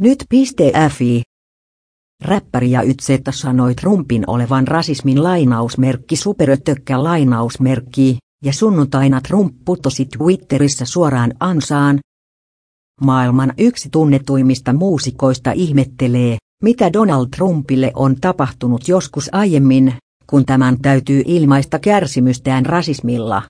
Nyt.fi. Räppäri ja Ytsetta sanoi Trumpin olevan rasismin lainausmerkki superötökkä lainausmerkki, ja sunnuntaina Trump putosi Twitterissä suoraan ansaan. Maailman yksi tunnetuimmista muusikoista ihmettelee, mitä Donald Trumpille on tapahtunut joskus aiemmin, kun tämän täytyy ilmaista kärsimystään rasismilla.